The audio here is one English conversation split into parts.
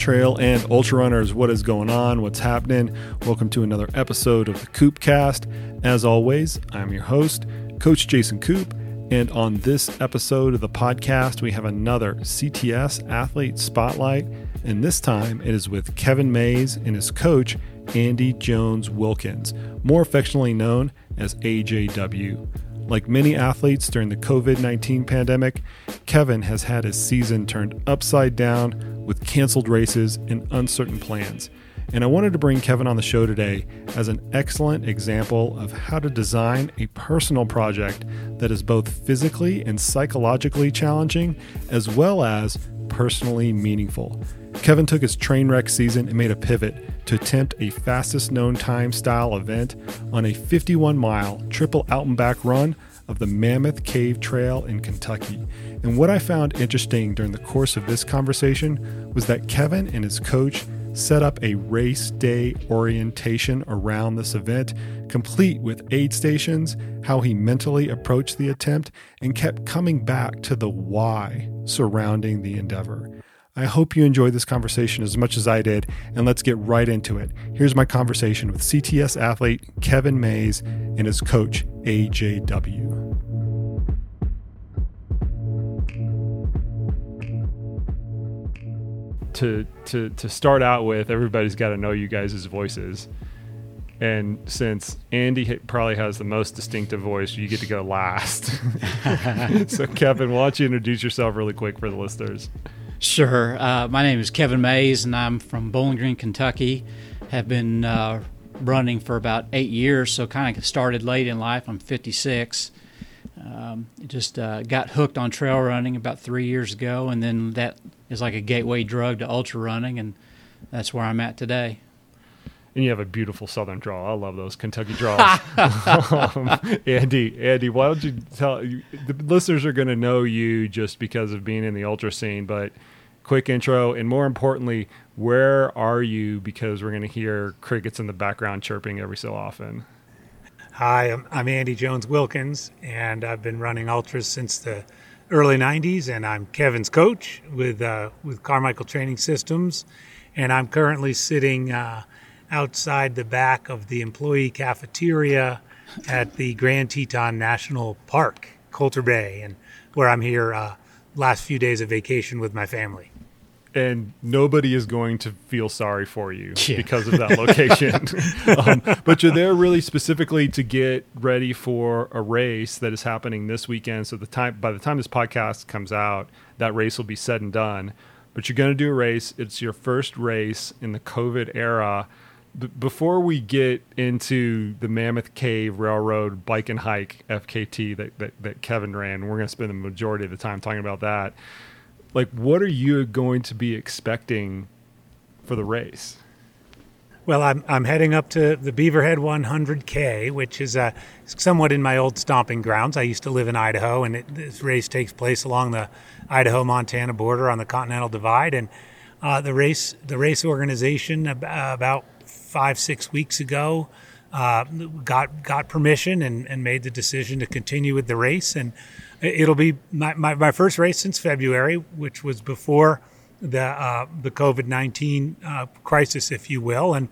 trail and ultra runners, what is going on? What's happening? Welcome to another episode of the KoopCast. As always, I'm your host, Coach Jason Koop, and on this episode of the podcast, we have another CTS athlete spotlight, and this time it is with Kevin Mays and his coach, Andy Jones Wilkins, more affectionately known as AJW. Like many athletes during the COVID 19 pandemic, Kevin has had his season turned upside down with canceled races and uncertain plans. And I wanted to bring Kevin on the show today as an excellent example of how to design a personal project that is both physically and psychologically challenging, as well as personally meaningful. Kevin took his train wreck season and made a pivot to attempt a fastest known time style event on a 51 mile triple out and back run of the Mammoth Cave Trail in Kentucky. And what I found interesting during the course of this conversation was that Kevin and his coach set up a race day orientation around this event, complete with aid stations, how he mentally approached the attempt, and kept coming back to the why surrounding the endeavor. I hope you enjoyed this conversation as much as I did, and let's get right into it. Here's my conversation with CTS athlete Kevin Mays and his coach, AJW. To, to, to start out with, everybody's got to know you guys' voices. And since Andy probably has the most distinctive voice, you get to go last. so, Kevin, why don't you introduce yourself really quick for the listeners? Sure. Uh, my name is Kevin Mays, and I'm from Bowling Green, Kentucky. Have been uh, running for about eight years, so kind of started late in life. I'm 56. Um, just uh, got hooked on trail running about three years ago, and then that is like a gateway drug to ultra running, and that's where I'm at today. And you have a beautiful southern draw. I love those Kentucky draws. um, Andy, Andy, why don't you tell you, the listeners are going to know you just because of being in the ultra scene, but quick intro, and more importantly, where are you? Because we're going to hear crickets in the background chirping every so often. Hi, I'm, I'm Andy Jones Wilkins, and I've been running ultras since the early '90s, and I'm Kevin's coach with uh, with Carmichael Training Systems, and I'm currently sitting uh, outside the back of the employee cafeteria at the Grand Teton National Park, Colter Bay, and where I'm here uh, last few days of vacation with my family and nobody is going to feel sorry for you yeah. because of that location. um, but you're there really specifically to get ready for a race that is happening this weekend. So the time by the time this podcast comes out, that race will be said and done. But you're going to do a race. It's your first race in the COVID era. B- before we get into the Mammoth Cave Railroad bike and hike FKT that, that, that Kevin ran, we're going to spend the majority of the time talking about that like what are you going to be expecting for the race? Well, I'm I'm heading up to the Beaverhead 100K, which is uh, somewhat in my old stomping grounds. I used to live in Idaho, and it, this race takes place along the Idaho-Montana border on the Continental Divide. And uh, the race the race organization about five six weeks ago uh, got got permission and, and made the decision to continue with the race and It'll be my, my, my, first race since February, which was before the uh, the COVID nineteen uh, crisis, if you will, and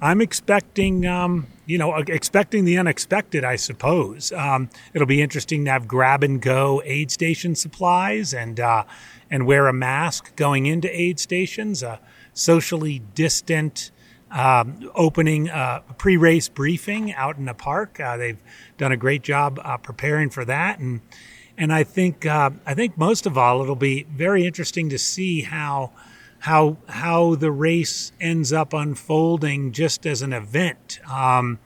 I'm expecting um, you know expecting the unexpected. I suppose um, it'll be interesting to have grab and go aid station supplies and uh, and wear a mask going into aid stations. Socially distant. Um, opening uh, pre-race briefing out in the park. Uh, they've done a great job uh, preparing for that, and and I think uh, I think most of all, it'll be very interesting to see how how how the race ends up unfolding just as an event. Um,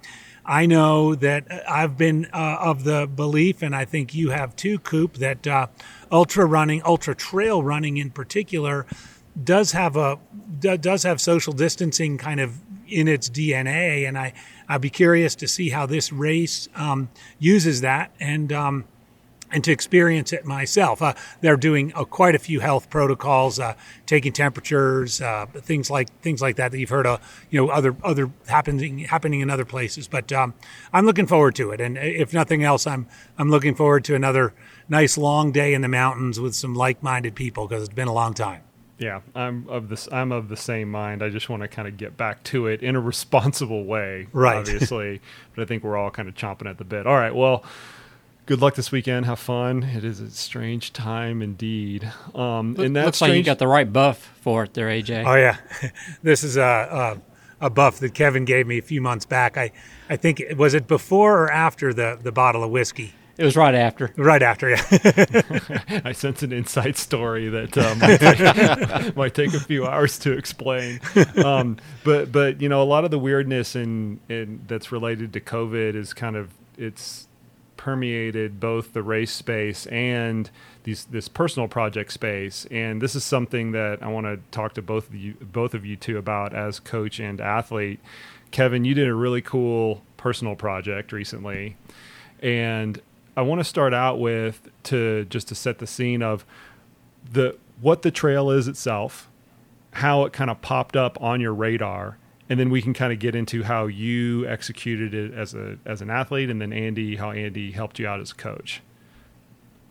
I know that I've been uh, of the belief, and I think you have too, Koop, that uh, ultra running, ultra trail running in particular, does have a does have social distancing kind of in its DNA, and I I'd be curious to see how this race um, uses that and. Um, and to experience it myself. Uh, they're doing uh, quite a few health protocols, uh, taking temperatures, uh, things like things like that that you've heard of, you know, other other happening happening in other places. But um, I'm looking forward to it, and if nothing else, I'm I'm looking forward to another nice long day in the mountains with some like-minded people because it's been a long time. Yeah, I'm of this. I'm of the same mind. I just want to kind of get back to it in a responsible way, Right. Obviously, but I think we're all kind of chomping at the bit. All right, well, good luck this weekend. Have fun. It is a strange time indeed. Um, Look- and that looks like you got the right buff for it there, AJ. Oh yeah, this is a, a a buff that Kevin gave me a few months back. I I think was it before or after the the bottle of whiskey. It was right after. Right after, yeah. I sense an inside story that uh, might, take, might take a few hours to explain. Um, but but you know, a lot of the weirdness in, in that's related to COVID is kind of it's permeated both the race space and these this personal project space. And this is something that I want to talk to both of you both of you two about as coach and athlete. Kevin, you did a really cool personal project recently and I want to start out with to just to set the scene of the what the trail is itself, how it kind of popped up on your radar, and then we can kind of get into how you executed it as a as an athlete, and then Andy how Andy helped you out as a coach.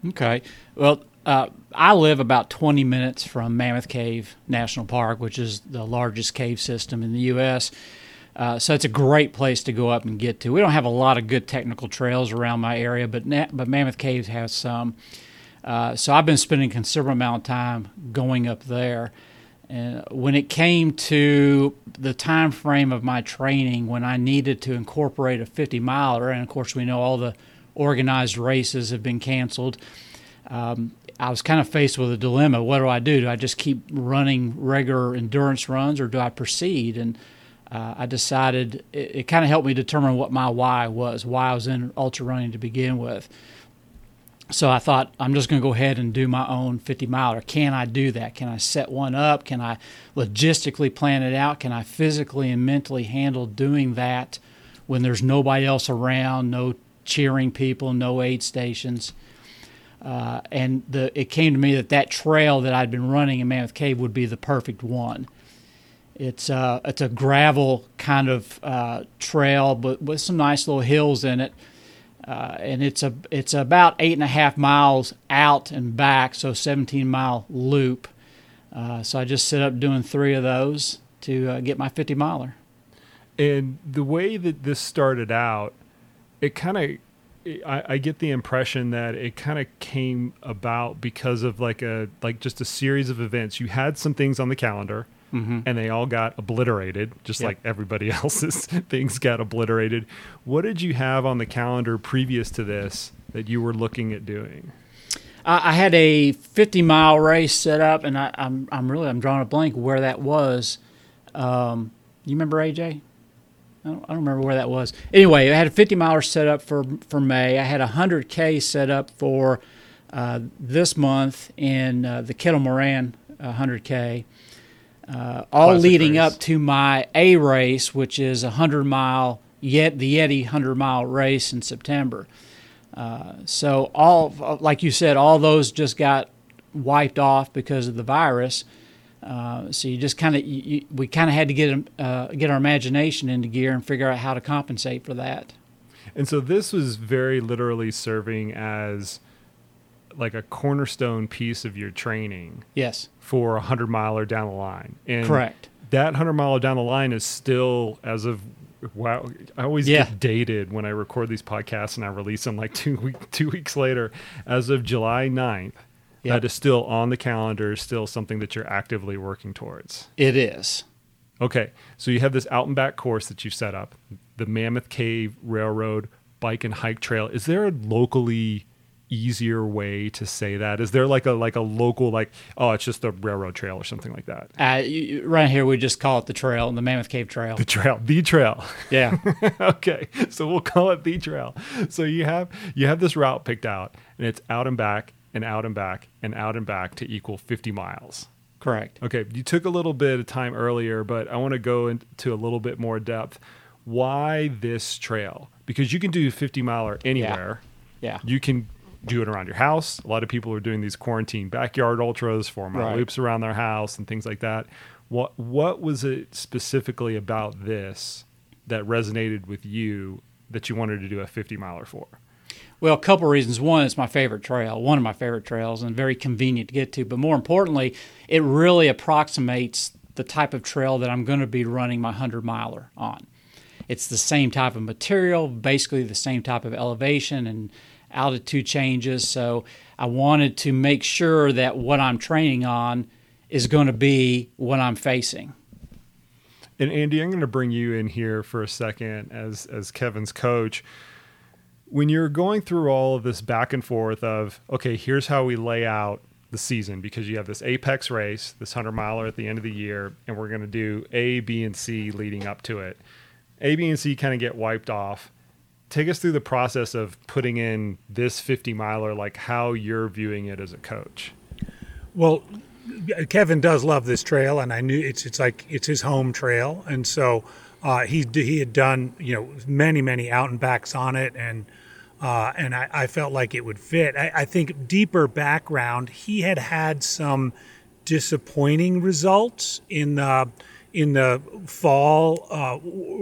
Okay. Well, uh, I live about 20 minutes from Mammoth Cave National Park, which is the largest cave system in the U.S. Uh, so it's a great place to go up and get to. We don't have a lot of good technical trails around my area, but Na- but Mammoth Caves has some. Uh, so I've been spending considerable amount of time going up there. And when it came to the time frame of my training, when I needed to incorporate a 50 miler, and of course we know all the organized races have been canceled, um, I was kind of faced with a dilemma. What do I do? Do I just keep running regular endurance runs, or do I proceed? And uh, I decided it, it kind of helped me determine what my why was, why I was in ultra running to begin with. So I thought I'm just going to go ahead and do my own 50 miler. Can I do that? Can I set one up? Can I logistically plan it out? Can I physically and mentally handle doing that when there's nobody else around, no cheering people, no aid stations? Uh, and the, it came to me that that trail that I'd been running in Mammoth Cave would be the perfect one. It's uh, it's a gravel kind of uh, trail, but with some nice little hills in it. Uh, and it's a it's about eight and a half miles out and back, so 17 mile loop. Uh, so I just set up doing three of those to uh, get my 50 miler. And the way that this started out, it kind of, I, I get the impression that it kind of came about because of like a like just a series of events. You had some things on the calendar, and they all got obliterated, just Yep. like everybody else's things got obliterated. What did you have on the calendar previous to this that you were looking at doing? I I had a 50 mile race set up, and I, I'm I'm really I'm drawing a blank where that was. Um, you remember AJ? I don't, I don't remember where that was. Anyway, I had a 50 miler set up for for May. I had a 100k set up for uh, this month in uh, the Kettle Moraine uh, 100k. Uh, all Classic leading race. up to my A race, which is a 100 mile yet the Yeti 100 mile race in September. Uh, so all, like you said, all those just got wiped off because of the virus. Uh, so you just kind of, we kind of had to get uh, get our imagination into gear and figure out how to compensate for that. And so this was very literally serving as like a cornerstone piece of your training Yes, for a hundred miler down the line. And correct. That hundred mile down the line is still as of wow. I always Yeah. get dated when I record these podcasts and I release them like two week, two weeks later. As of July 9th, Yep. that is still on the calendar. Still something that you're actively working towards. It is. Okay, so you have this out and back course that you've set up, the Mammoth Cave Railroad Bike and Hike Trail. Is there a locally easier way to say that? Is there like a like a local like oh it's just the railroad trail or something like that? Uh, you- right here, we just call it the trail, the Mammoth Cave Trail. The trail, the trail. Yeah, okay, so we'll call it the trail. So you have you have this route picked out, and it's out and back and out and back and out and back to equal 50 miles. correct. Okay, you took a little bit of time earlier, but I want to go into a little bit more depth. Why this trail? Because you can do 50 miler anywhere. Yeah. You can do it around your house. A lot of people are doing these quarantine backyard ultras, four mile Right. loops around their house, and things like that. What What was it specifically about this that resonated with you that you wanted to do a 50 miler for? Well, a couple of reasons. One, it's my favorite trail, one of my favorite trails, and very convenient to get to. But more importantly, it really approximates the type of trail that I'm going to be running my 100 miler on. It's the same type of material, basically the same type of elevation and altitude changes. So I wanted to make sure that what I'm training on is going to be what I'm facing. And Andy, I'm going to bring you in here for a second as as Kevin's coach. When you're going through all of this back and forth of, okay, here's how we lay out the season because you have this apex race, this 100 miler at the end of the year, and we're going to do A, B, and C leading up to it. A, B, and C kind of get wiped off. Take us through the process of putting in this 50 miler, like how you're viewing it as a coach. Well, Kevin does love this trail, and I knew it's it's like it's his home trail, and so uh, he he had done you know many many out and backs on it, and uh, and I, I, felt like it would fit. I, I, think deeper background, he had had some disappointing results in the in the fall, uh,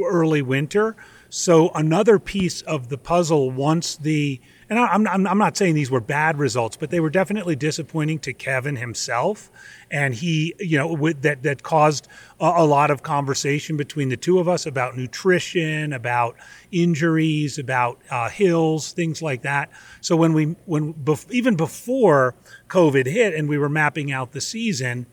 early winter. So another piece of the puzzle once the and I'm, I'm, I'm not saying these were bad results, but they were definitely disappointing to Kevin himself. And he, you know, with, that, that caused a, a, lot of conversation between the two of us about nutrition, about injuries, about uh, hills, things like that. So when we, when, bef- even before COVID hit and we were mapping out the season,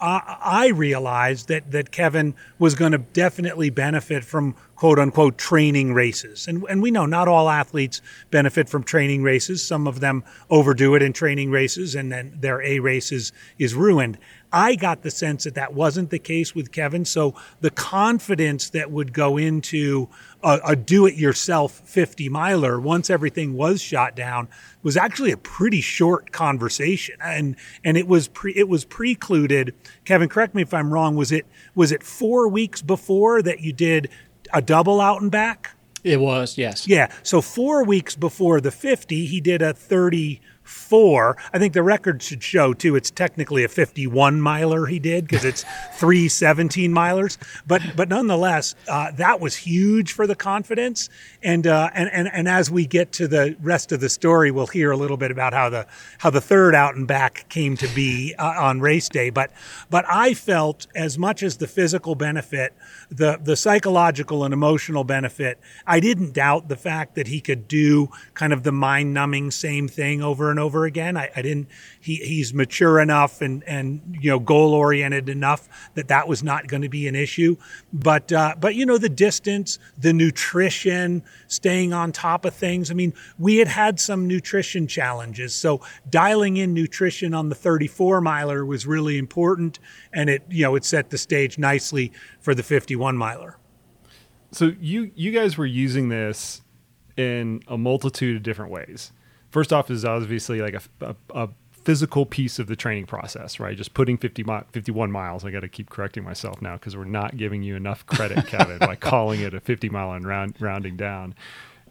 I realized that that Kevin was going to definitely benefit from quote unquote training races. And, and we know not all athletes benefit from training races. Some of them overdo it in training races and then their A races is ruined. I got the sense that that wasn't the case with Kevin. So the confidence that would go into a, a do it yourself 50 miler once everything was shot down was actually a pretty short conversation. And, and it was pre, it was precluded. Kevin, correct me if I'm wrong. Was it, was it four weeks before that you did a double out and back? It was, yes. Yeah. So four weeks before the 50, he did a 30 four. I think the record should show too. It's technically a 51 miler he did because it's three 17 milers. But but nonetheless, uh, that was huge for the confidence. And, uh, and and and as we get to the rest of the story, we'll hear a little bit about how the how the third out and back came to be uh, on race day. But but I felt as much as the physical benefit, the the psychological and emotional benefit, I didn't doubt the fact that he could do kind of the mind numbing same thing over and over again. I, I didn't. He, he's mature enough and and you know goal oriented enough that that was not going to be an issue. But uh, but you know the distance, the nutrition, staying on top of things. I mean, we had had some nutrition challenges, so dialing in nutrition on the 34 miler was really important, and it you know it set the stage nicely for the 51 miler. So you you guys were using this in a multitude of different ways first off is obviously like a, a, a physical piece of the training process, right? Just putting 50 mi- 51 miles. I got to keep correcting myself now because we're not giving you enough credit, Kevin, by calling it a 50 mile and round, rounding down.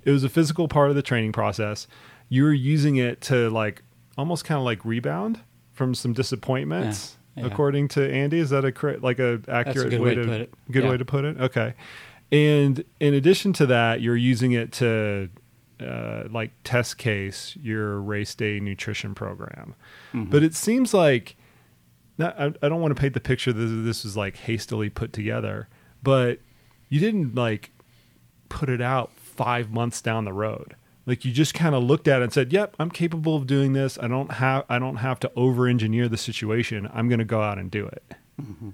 It was a physical part of the training process. You were using it to like almost kind of like rebound from some disappointments, yeah, yeah. according to Andy. Is that a like a accurate a way, way, to, to put it? Good yeah. way to put it. Okay. And in addition to that, you're using it to uh, like test case your race day nutrition program. Mm-hmm. But it seems like not, I, I, don't want to paint the picture that this was like hastily put together, but you didn't like put it out five months down the road. Like you just kind of looked at it and said, "Yep, I'm capable of doing this. I don't have I don't have to over engineer the situation. I'm going to go out and do it." Mm-hmm.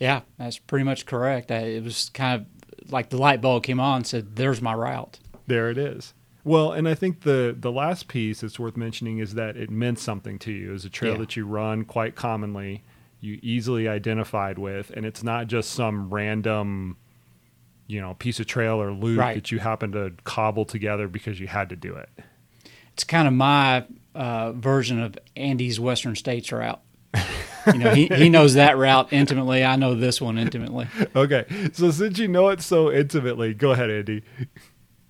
Yeah, that's pretty much correct. I, it was kind of like the light bulb came on and said, "There's my route." There it is. Well, and I think the the last piece that's worth mentioning is that it meant something to you. as a trail yeah. that you run quite commonly, you easily identified with, and it's not just some random, you know, piece of trail or loop right. that you happen to cobble together because you had to do it. It's kind of my uh, version of Andy's Western States route. you know, he, he knows that route intimately. I know this one intimately. Okay. So since you know it so intimately, go ahead, Andy.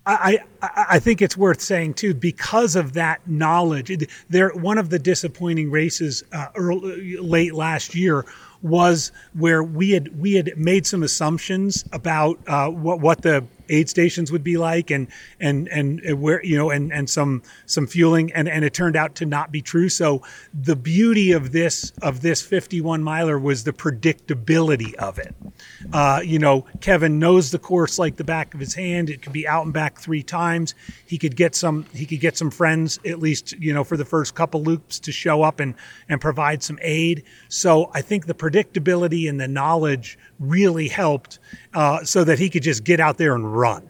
I, I, think it's worth saying too because of that knowledge. There, one of the disappointing races uh, early, late last year was where we had we had made some assumptions about uh, what what the aid stations would be like and and and where you know and and some some fueling. And and it turned out to not be true. So the beauty of this of this 51 miler was the predictability of it. Uh, you know kevin knows the course like the back of his hand. It could be out and back three times. He could get some he could get some friends at least you know for the first couple loops to show up and and provide some aid. So i think the predictability and the knowledge really helped uh, so that he could just get out there and run.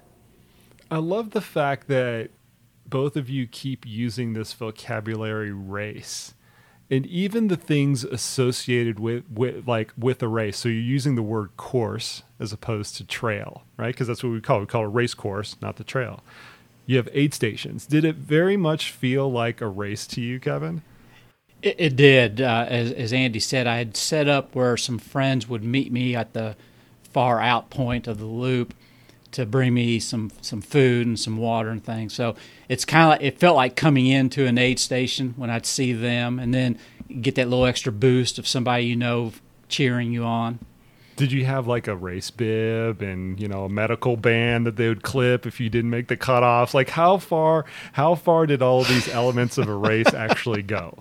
I love the fact that both of you keep using this vocabulary race and even the things associated with, with like with a race so you're using the word course as opposed to trail right because that's what we call it. we call a race course not the trail you have aid stations did it very much feel like a race to you kevin it, it did uh, as, as andy said i had set up where some friends would meet me at the far out point of the loop to bring me some some food and some water and things. So it's kind of like it felt like coming into an aid station when I'd see them, and then get that little extra boost of somebody you know cheering you on. Did you have like a race bib and you know a medical band that they would clip if you didn't make the cutoffs? Like how far how far did all these elements of a race actually go?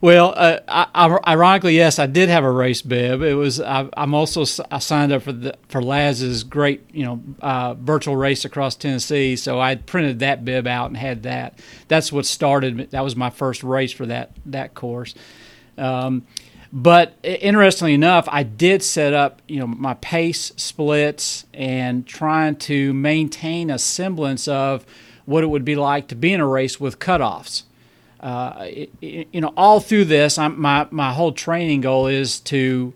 Well, uh, I, I, ironically, yes, I did have a race bib. It was I, am also I signed up for the for Laz's great you know uh, virtual race across Tennessee, so I printed that bib out and had that. That's what started. That was my first race for that that course. Um, but interestingly enough, I did set up you know my pace splits and trying to maintain a semblance of what it would be like to be in a race with cutoffs uh, you know, all through this, I'm, my my whole training goal is to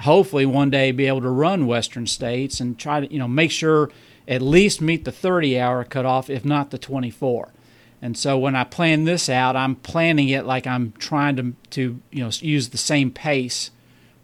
hopefully one day be able to run Western States and try to you know make sure at least meet the 30 hour cutoff, if not the 24. And so when I plan this out, I'm planning it like I'm trying to to you know use the same pace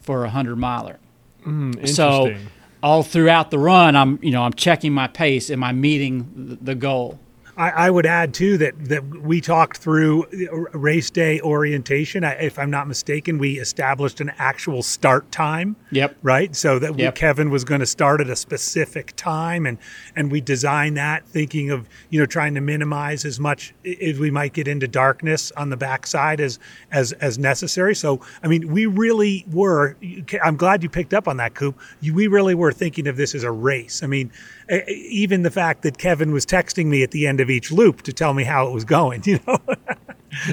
for a hundred miler. Mm, so all throughout the run, I'm you know I'm checking my pace. Am I meeting the goal? I, I, would add too that that we talked through race day orientation. If I'm not mistaken, we established an actual start time. Yep. Right. So that yep. Kevin was going to start at a specific time, and and we designed that thinking of you know trying to minimize as much as we might get into darkness on the backside as as as necessary. So I mean, we really were. I'm glad you picked up on that, Koop. We really were thinking of this as a race. I mean even the fact that Kevin was texting me at the end of each loop to tell me how it was going, you know.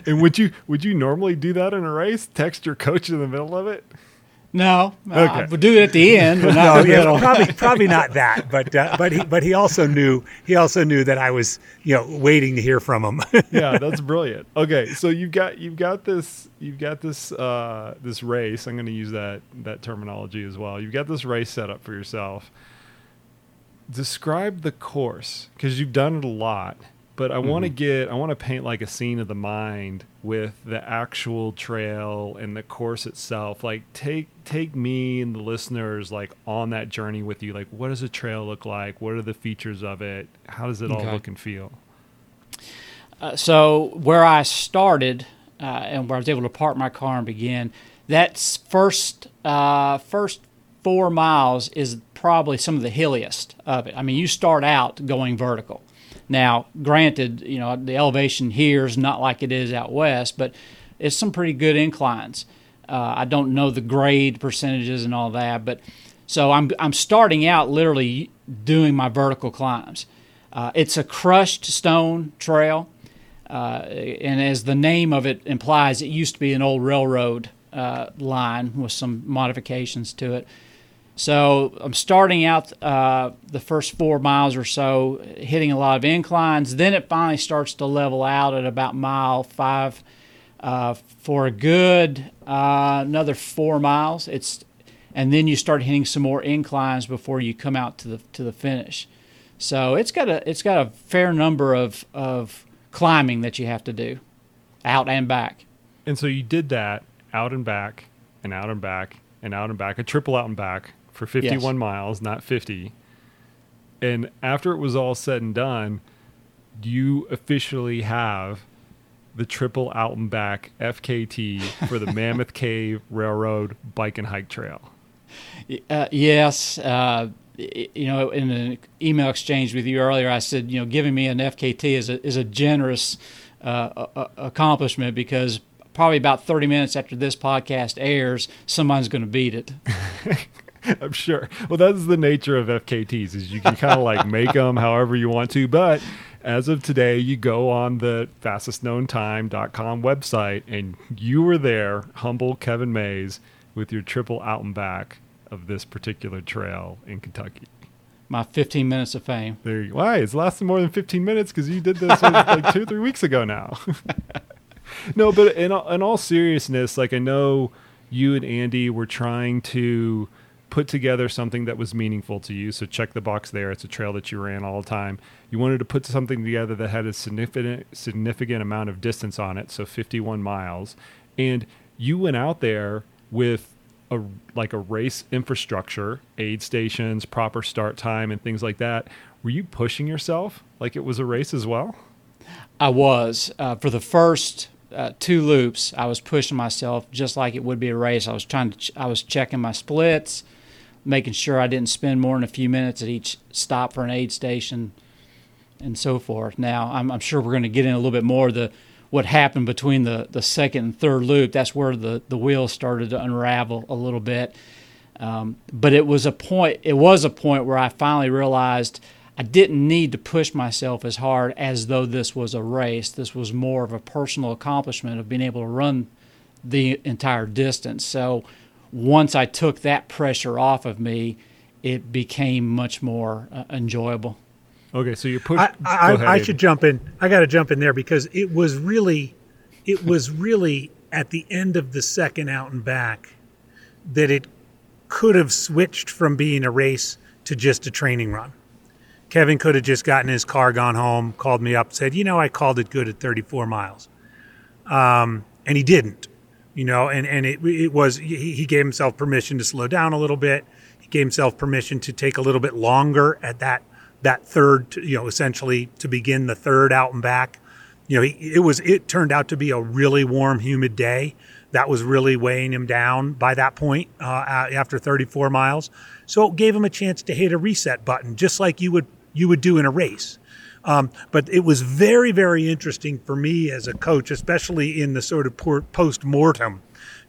and would you would you normally do that in a race? Text your coach in the middle of it? No, okay. I would do it at the end, but no, yeah, probably probably not that. But uh, but he but he also knew he also knew that I was you know waiting to hear from him. yeah, that's brilliant. Okay, so you've got you've got this you've got this uh, this race. I'm going to use that that terminology as well. You've got this race set up for yourself describe the course because you've done it a lot but i mm-hmm. want to get i want to paint like a scene of the mind with the actual trail and the course itself. Like take take me and the listeners like on that journey with you. Like what does a trail look like? What are the features of it? How does it okay. all look and feel? Uh, so where i started uh, and where i was able to park my car and begin that first uh, first four miles is probably some of the hilliest of it. I mean, you start out going vertical. Now, granted, you know, the elevation here is not like it is out west, but it's some pretty good inclines. Uh, I don't know the grade percentages and all that, but so I'm I'm starting out literally doing my vertical climbs. Uh, it's a crushed stone trail, uh, and as the name of it implies, it used to be an old railroad uh, line with some modifications to it. So I'm starting out uh, the first four miles or so, hitting a lot of inclines. Then it finally starts to level out at about mile five uh, for a good uh, another four miles. It's and then you start hitting some more inclines before you come out to the to the finish. So it's got a it's got a fair number of of climbing that you have to do, out and back. And so you did that out and back, and out and back, and out and back, a triple out and back for 51 yes. miles, not 50. And after it was all said and done, you officially have the triple out and back FKT for the Mammoth Cave Railroad Bike and Hike Trail. Uh, yes. Uh, you know, in an email exchange with you earlier, I said, you know, giving me an FKT is a, is a generous uh, accomplishment because probably about 30 minutes after this podcast airs, someone's going to beat it. I'm sure. Well, that's the nature of FKTs is you can kind of like make them however you want to, but as of today, you go on the fastestknowntime.com website and you were there, humble Kevin Mays, with your triple out and back of this particular trail in Kentucky. My 15 minutes of fame. There you Why? It's lasted more than 15 minutes because you did this like two or three weeks ago now. no, but in all, in all seriousness, like I know you and Andy were trying to put together something that was meaningful to you. So check the box there. It's a trail that you ran all the time. You wanted to put something together that had a significant significant amount of distance on it, so 51 miles. And you went out there with a like a race infrastructure, aid stations, proper start time and things like that. Were you pushing yourself like it was a race as well? I was. Uh, for the first uh, two loops, I was pushing myself just like it would be a race. I was trying to, ch- I was checking my splits, making sure I didn't spend more than a few minutes at each stop for an aid station, and so forth. Now, I'm, I'm sure we're going to get in a little bit more the what happened between the, the second and third loop. That's where the, the wheels started to unravel a little bit. Um, but it was a point. It was a point where I finally realized I didn't need to push myself as hard as though this was a race. This was more of a personal accomplishment of being able to run the entire distance. So once I took that pressure off of me, it became much more uh, enjoyable. Okay, so you push. I, I, ahead, I should jump in. I got to jump in there because it was really, it was really at the end of the second out and back that it could have switched from being a race to just a training run. Kevin could have just gotten his car, gone home, called me up, said, "You know, I called it good at 34 miles," um, and he didn't. You know, and and it it was he, he gave himself permission to slow down a little bit. He gave himself permission to take a little bit longer at that that third, you know, essentially to begin the third out and back. You know, it was it turned out to be a really warm, humid day. That was really weighing him down by that point uh, after 34 miles. So it gave him a chance to hit a reset button, just like you would you would do in a race. Um, but it was very, very interesting for me as a coach, especially in the sort of post mortem,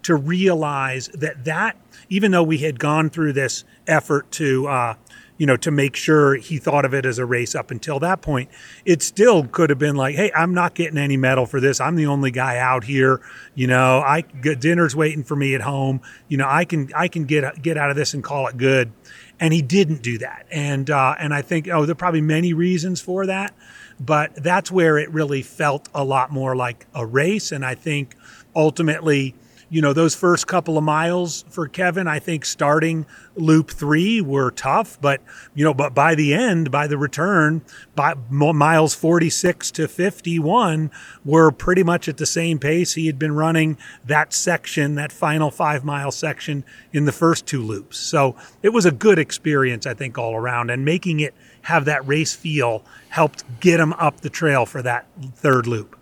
to realize that that even though we had gone through this effort to uh, you know, to make sure he thought of it as a race up until that point. It still could have been like, hey, I'm not getting any medal for this. I'm the only guy out here. You know, I dinner's waiting for me at home. You know, I can I can get get out of this and call it good. And he didn't do that. And uh, and I think oh, there are probably many reasons for that, but that's where it really felt a lot more like a race. And I think ultimately you know, those first couple of miles for Kevin, I think starting loop three were tough, but, you know, but by the end, by the return, by miles 46 to 51 were pretty much at the same pace he had been running that section, that final five mile section in the first two loops. So it was a good experience, I think, all around and making it have that race feel helped get him up the trail for that third loop.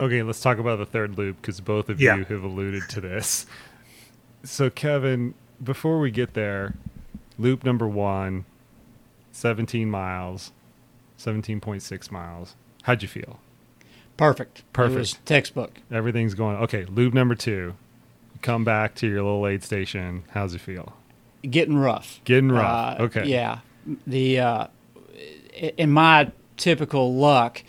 Okay, let's talk about the third loop because both of yeah. you have alluded to this. So, Kevin, before we get there, loop number one, 17 miles, 17.6 miles. How'd you feel? Perfect. Perfect. textbook. Everything's going okay. Loop number two, come back to your little aid station. How's it feel? Getting rough. Getting rough. Uh, okay. Yeah. The uh, in my typical luck,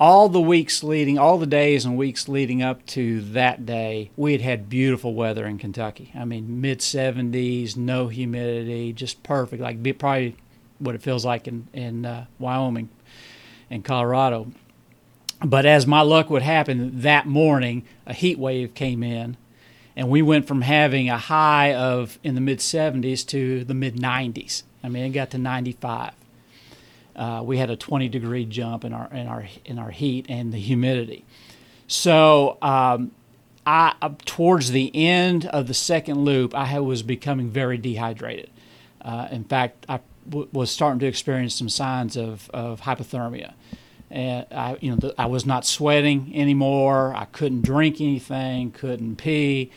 all the weeks leading, all the days and weeks leading up to that day, we had had beautiful weather in Kentucky. I mean, mid 70s, no humidity, just perfect. Like probably what it feels like in in uh, Wyoming and Colorado. But as my luck would happen, that morning a heat wave came in, and we went from having a high of in the mid 70s to the mid 90s. I mean, it got to 95 uh, we had a 20 degree jump in our in our in our heat and the humidity. So um, I towards the end of the second loop, I was becoming very dehydrated. Uh, in fact, I w- was starting to experience some signs of, of hypothermia. And I, you know, I was not sweating anymore. I couldn't drink anything, couldn't pee.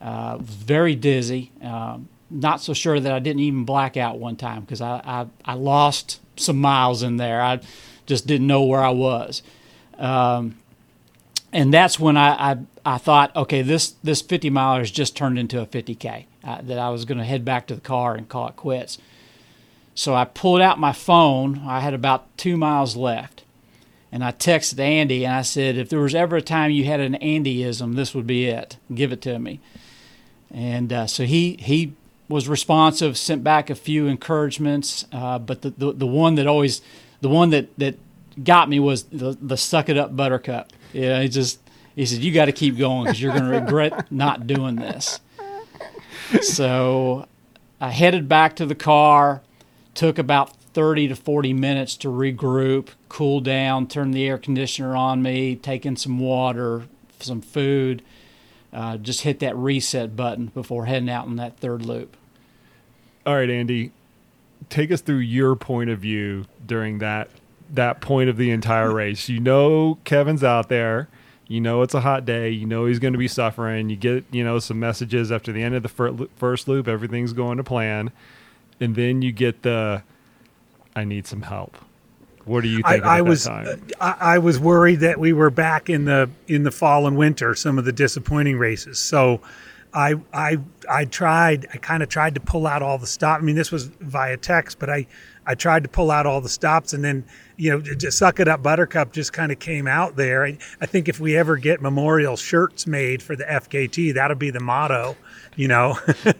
Uh, very dizzy. Um, not so sure that I didn't even black out one time because I, I, I lost some miles in there. I just didn't know where I was. Um, and that's when I, I, I thought, okay, this this 50 milers just turned into a 50k. Uh, that I was going to head back to the car and call it quits. So I pulled out my phone. I had about two miles left, and I texted Andy and I said, if there was ever a time you had an Andyism, this would be it. Give it to me. And uh, so he he was responsive, sent back a few encouragements, uh, but the, the the one that always the one that that got me was the, the suck it up buttercup. Yeah, he just he said you got to keep going because you're going to regret not doing this. So I headed back to the car. Took about 30 to 40 minutes to regroup, cool down, turn the air conditioner on me, take in some water, some food. Uh, just hit that reset button before heading out in that third loop. All right, Andy, take us through your point of view during that that point of the entire race. You know Kevin's out there. You know it's a hot day. You know he's going to be suffering. You get you know some messages after the end of the first loop. Everything's going to plan, and then you get the I need some help. What do you think? I, I was uh, I, I, was worried that we were back in the in the fall and winter. Some of the disappointing races. So. I I I tried I kind of tried to pull out all the stop. I mean, this was via text, but I I tried to pull out all the stops, and then you know, just suck it up Buttercup just kind of came out there. I, I, think if we ever get memorial shirts made for the FKT, that'll be the motto, you know,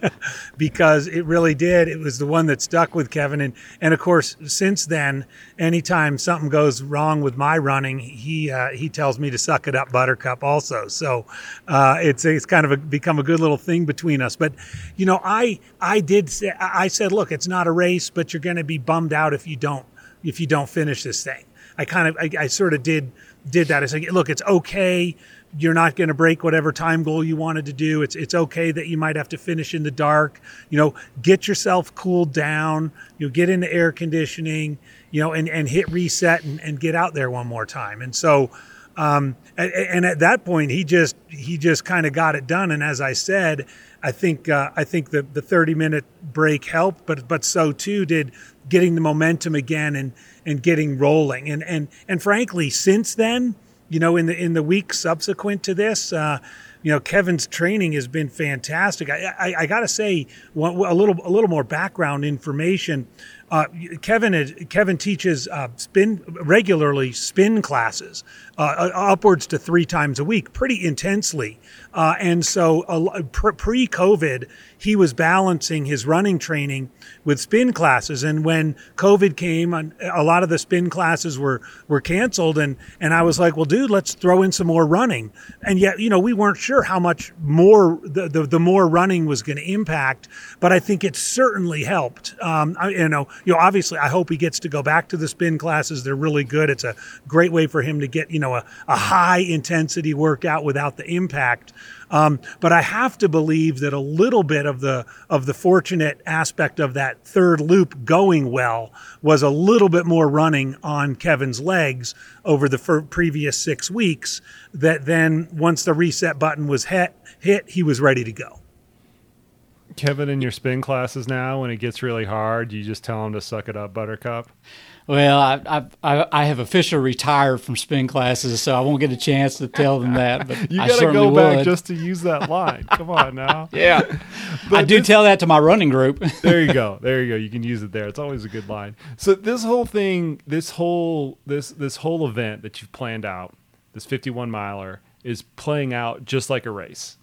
because it really did. It was the one that stuck with Kevin. And, and of course, since then, anytime something goes wrong with my running, he, uh, he tells me to suck it up Buttercup also. So, uh, it's, it's kind of a, become a good little thing between us. But, you know, I, I did say, I said, look, it's not a race, but you're going to be bummed out if you don't if you don't finish this thing. I kind of, I, I sort of did did that. I said, look, it's okay. You're not going to break whatever time goal you wanted to do. It's it's okay that you might have to finish in the dark. You know, get yourself cooled down. You get into air conditioning. You know, and and hit reset and, and get out there one more time. And so. Um, and, and, at that point, he just he just kind of got it done. And as I said, I think uh, I think the the 30 minute break helped, but but so too did getting the momentum again and and getting rolling. And and and frankly, since then, you know, in the in the weeks subsequent to this, uh, you know, Kevin's training has been fantastic. I, I, I got to say, a little a little more background information. Uh, Kevin Kevin teaches uh, spin regularly spin classes uh, upwards to three times a week, pretty intensely. Uh, and so, uh, pre COVID, he was balancing his running training with spin classes. And when COVID came, a lot of the spin classes were were canceled. And and I was like, well, dude, let's throw in some more running. And yet, you know, we weren't sure how much more the the, the more running was going to impact. But I think it certainly helped. Um, I, you know, you know, obviously, I hope he gets to go back to the spin classes. They're really good. It's a great way for him to get you know a, a high intensity workout without the impact. Um, but I have to believe that a little bit of the of the fortunate aspect of that third loop going well was a little bit more running on Kevin's legs over the previous six weeks. That then once the reset button was hit, hit he was ready to go. Kevin, in your spin classes now, when it gets really hard, you just tell him to suck it up, Buttercup. Well, I, I I have officially retired from spin classes, so I won't get a chance to tell them that. But you got to go back just to use that line. Come on now. Yeah, but I do this, tell that to my running group. there you go. There you go. You can use it there. It's always a good line. So this whole thing, this whole this this whole event that you've planned out, this 51 miler, is playing out just like a race.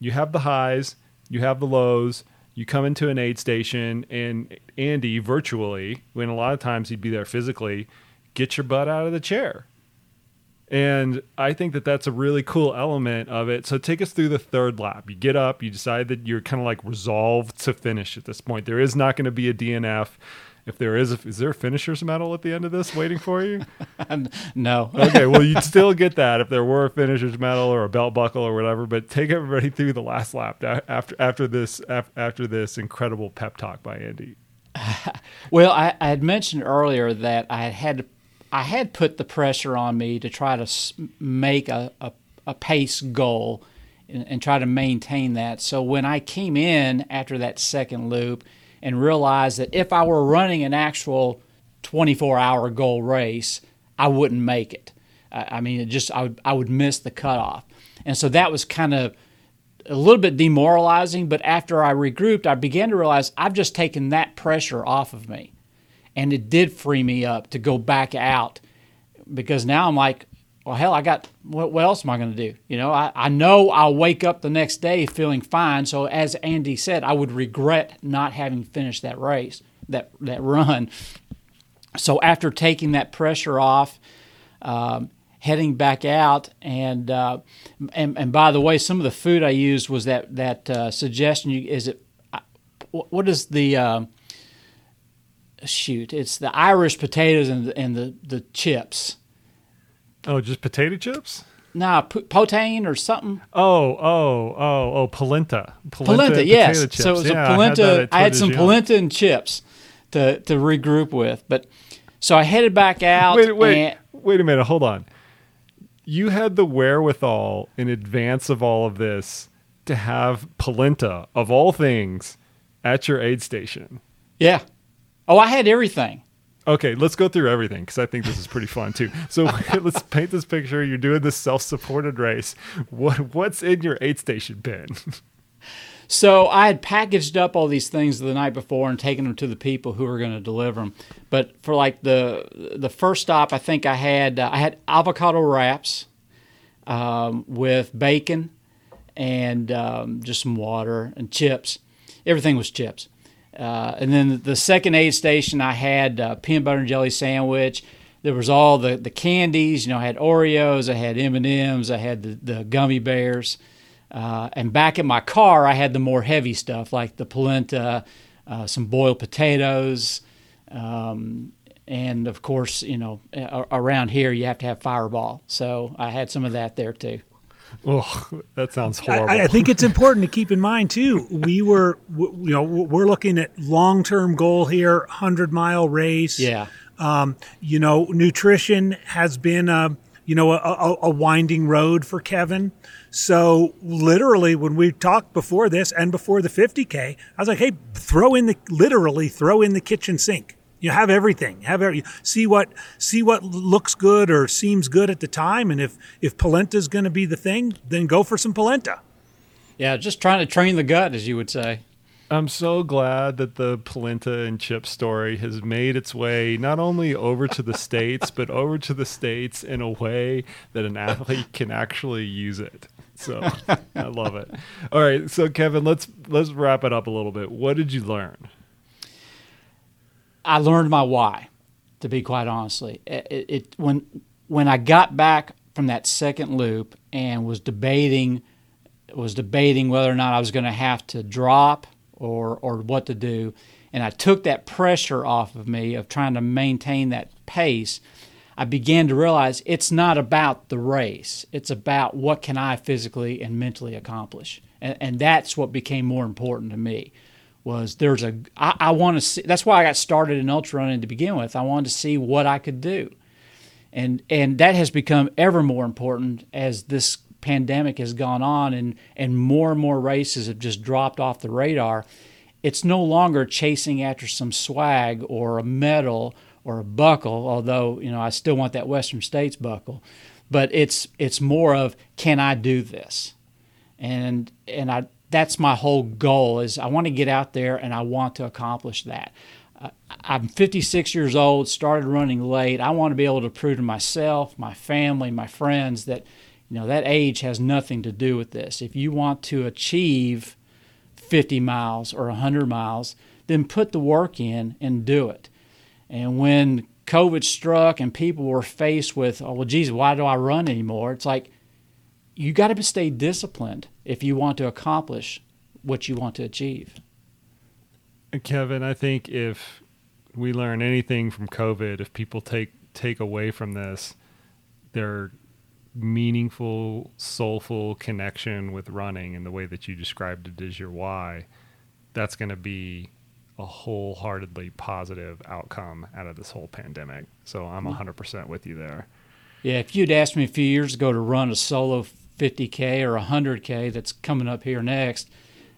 You have the highs, you have the lows you come into an aid station and Andy virtually, when a lot of times he'd be there physically, get your butt out of the chair. And I think that that's a really cool element of it. So take us through the third lap. You get up, you decide that you're kind of like resolved to finish at this point. There is not going to be a DNF if there is, a, is there a finisher's medal at the end of this waiting for you? no. okay, well, you'd still get that if there were a finisher's medal or a belt buckle or whatever. But take everybody through the last lap after after this after this incredible pep talk by Andy. well, I, I, had mentioned earlier that I had I had put the pressure on me to try to make a, a, a pace goal and, and try to maintain that. So when I came in after that second loop and realized that if I were running an actual 24 hour goal race, I wouldn't make it. I mean, it just I would, I would miss the cutoff, and so that was kind of a little bit demoralizing. But after I regrouped, I began to realize I've just taken that pressure off of me, and it did free me up to go back out because now I'm like, well, hell, I got what, what else am I going to do? You know, I, I know I'll wake up the next day feeling fine. So as Andy said, I would regret not having finished that race, that that run. So after taking that pressure off, um, heading back out, and, uh, and and by the way, some of the food I used was that that uh, suggestion. Is it what is the uh, shoot? It's the Irish potatoes and the, and the the chips Oh, just potato chips? Nah, p- poutine or something. Oh, oh, oh, oh, polenta. Polenta, polenta yes. So it was yeah, a polenta. I had, I had some polenta and chips to to regroup with. But so I headed back out. Wait, wait, wait a minute. Hold on. You had the wherewithal in advance of all of this to have polenta of all things at your aid station. Yeah. Oh, I had everything. Okay, let's go through everything because I think this is pretty fun too. So let's paint this picture. You're doing this self-supported race. What what's in your aid station bin? So I had packaged up all these things the night before and taken them to the people who were going to deliver them. But for like the the first stop, I think I had uh, I had avocado wraps um, with bacon and um, just some water and chips. Everything was chips. Uh, and then the second aid station, I had a peanut butter and jelly sandwich. There was all the, the candies. You know, I had Oreos, I had M and M's, I had the, the gummy bears. Uh, and back in my car, I had the more heavy stuff like the polenta, uh, some boiled potatoes, um, and of course, you know, around here you have to have Fireball. So I had some of that there too. Oh, that sounds horrible. I, I, think it's important to keep in mind too. We were, you know, we're looking at long-term goal here, hundred mile race. Yeah. Um, you know, nutrition has been a, you know, a, a winding road for Kevin. So literally, when we talked before this and before the 50k, I was like, hey, throw in the literally throw in the kitchen sink you have everything. Have every, see what see what looks good or seems good at the time, and if if polenta is going to be the thing, then go for some polenta. Yeah, just trying to train the gut, as you would say. I'm so glad that the polenta and chip story has made its way not only over to the states, but over to the states in a way that an athlete can actually use it. So I love it. All right, so Kevin, let's let's wrap it up a little bit. What did you learn? I learned my why, to be quite honestly. It, it, when when I got back from that second loop and was debating was debating whether or not I was going to have to drop or or what to do, and I took that pressure off of me of trying to maintain that pace. I began to realize it's not about the race. It's about what can I physically and mentally accomplish. And, and that's what became more important to me was there's a I, I want to see that's why I got started in ultra running to begin with. I wanted to see what I could do. And and that has become ever more important as this pandemic has gone on and and more and more races have just dropped off the radar. It's no longer chasing after some swag or a medal or a buckle, although, you know, I still want that Western States buckle. But it's it's more of can I do this? And and I that's my whole goal is I want to get out there and I want to accomplish that. Uh, I'm 56 years old, started running late. I want to be able to prove to myself, my family, my friends that you know that age has nothing to do with this. If you want to achieve 50 miles or 100 miles, then put the work in and do it. And when COVID struck and people were faced with, oh, well, geez, why do I run anymore? It's like, you got to stay disciplined if you want to accomplish what you want to achieve. Kevin, I think if we learn anything from COVID, if people take take away from this their meaningful, soulful connection with running and the way that you described it as your why, that's going to be a wholeheartedly positive outcome out of this whole pandemic. So I'm mm-hmm. 100% with you there. Yeah, if you'd asked me a few years ago to run a solo 50K or 100K that's coming up here next,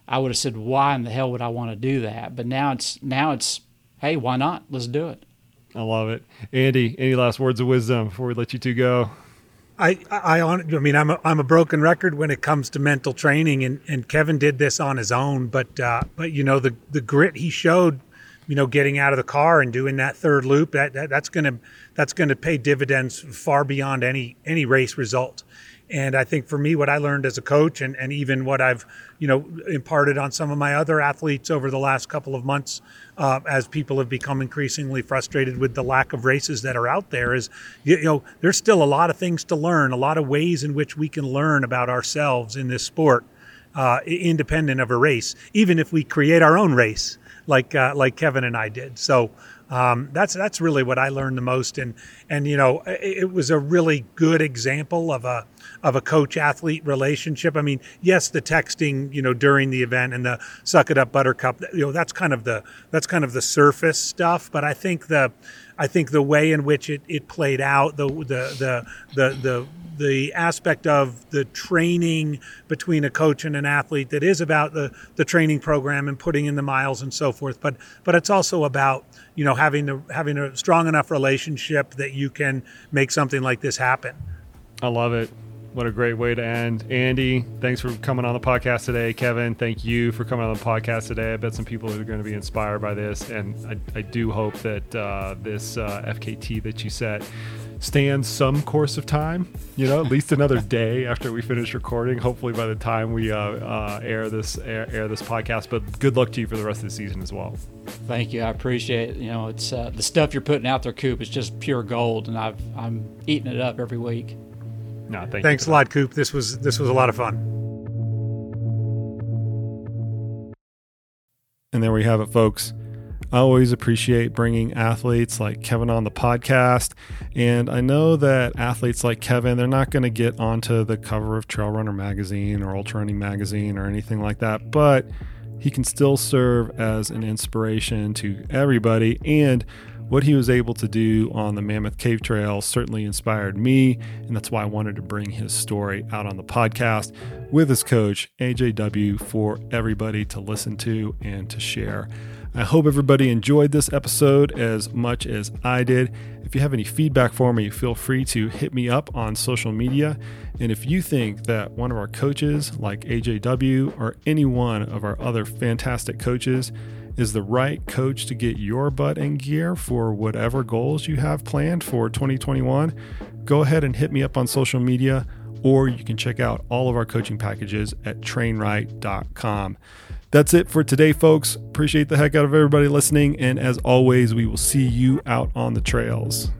I would have said, why in the hell would I want to do that? But now it's, now it's, hey, why not? Let's do it. I love it. Andy, any last words of wisdom before we let you two go? I, I, I mean, I'm a, I'm a broken record when it comes to mental training, and, and Kevin did this on his own. But, uh, but you know, the, the grit he showed, you know, getting out of the car and doing that third loop, that, that that's gonna that's gonna pay dividends far beyond any any race result. And I think for me, what I learned as a coach, and, and even what I've you know imparted on some of my other athletes over the last couple of months, uh, as people have become increasingly frustrated with the lack of races that are out there, is you, you know there's still a lot of things to learn, a lot of ways in which we can learn about ourselves in this sport, uh, independent of a race, even if we create our own race, like uh, like Kevin and I did. So um, that's that's really what I learned the most, and and you know it, it was a really good example of a of a coach athlete relationship. I mean, yes, the texting, you know, during the event and the suck it up buttercup, you know, that's kind of the that's kind of the surface stuff. But I think the I think the way in which it, it played out, the the the the the the aspect of the training between a coach and an athlete that is about the, the training program and putting in the miles and so forth but but it's also about you know having a, having a strong enough relationship that you can make something like this happen i love it what a great way to end. Andy, thanks for coming on the podcast today. Kevin, thank you for coming on the podcast today. I bet some people are going to be inspired by this. And I, I do hope that uh, this uh, FKT that you set stands some course of time, you know, at least another day after we finish recording. Hopefully by the time we uh, uh, air this air, air, this podcast. But good luck to you for the rest of the season as well. Thank you. I appreciate it. You know, it's uh, the stuff you're putting out there, Koop. Is just pure gold, and I've I'm eating it up every week. No, thank Thanks a lot, Koop. This was this was a lot of fun. And there we have it, folks. I always appreciate bringing athletes like Kevin on the podcast. And I know that athletes like Kevin, they're not going to get onto the cover of Trail Runner magazine or Ultra Running magazine or anything like that, but he can still serve as an inspiration to everybody. And what he was able to do on the Mammoth Cave Trail certainly inspired me, and that's why I wanted to bring his story out on the podcast with his coach, AJW, for everybody to listen to and to share. I hope everybody enjoyed this episode as much as I did. If you have any feedback for me, feel free to hit me up on social media. And if you think that one of our coaches, like AJW, or any one of our other fantastic coaches, is the right coach to get your butt in gear for whatever goals you have planned for 2021, go ahead and hit me up on social media, or you can check out all of our coaching packages at trainright.com. That's it for today, folks. Appreciate the heck out of everybody listening. And as always, we will see you out on the trails.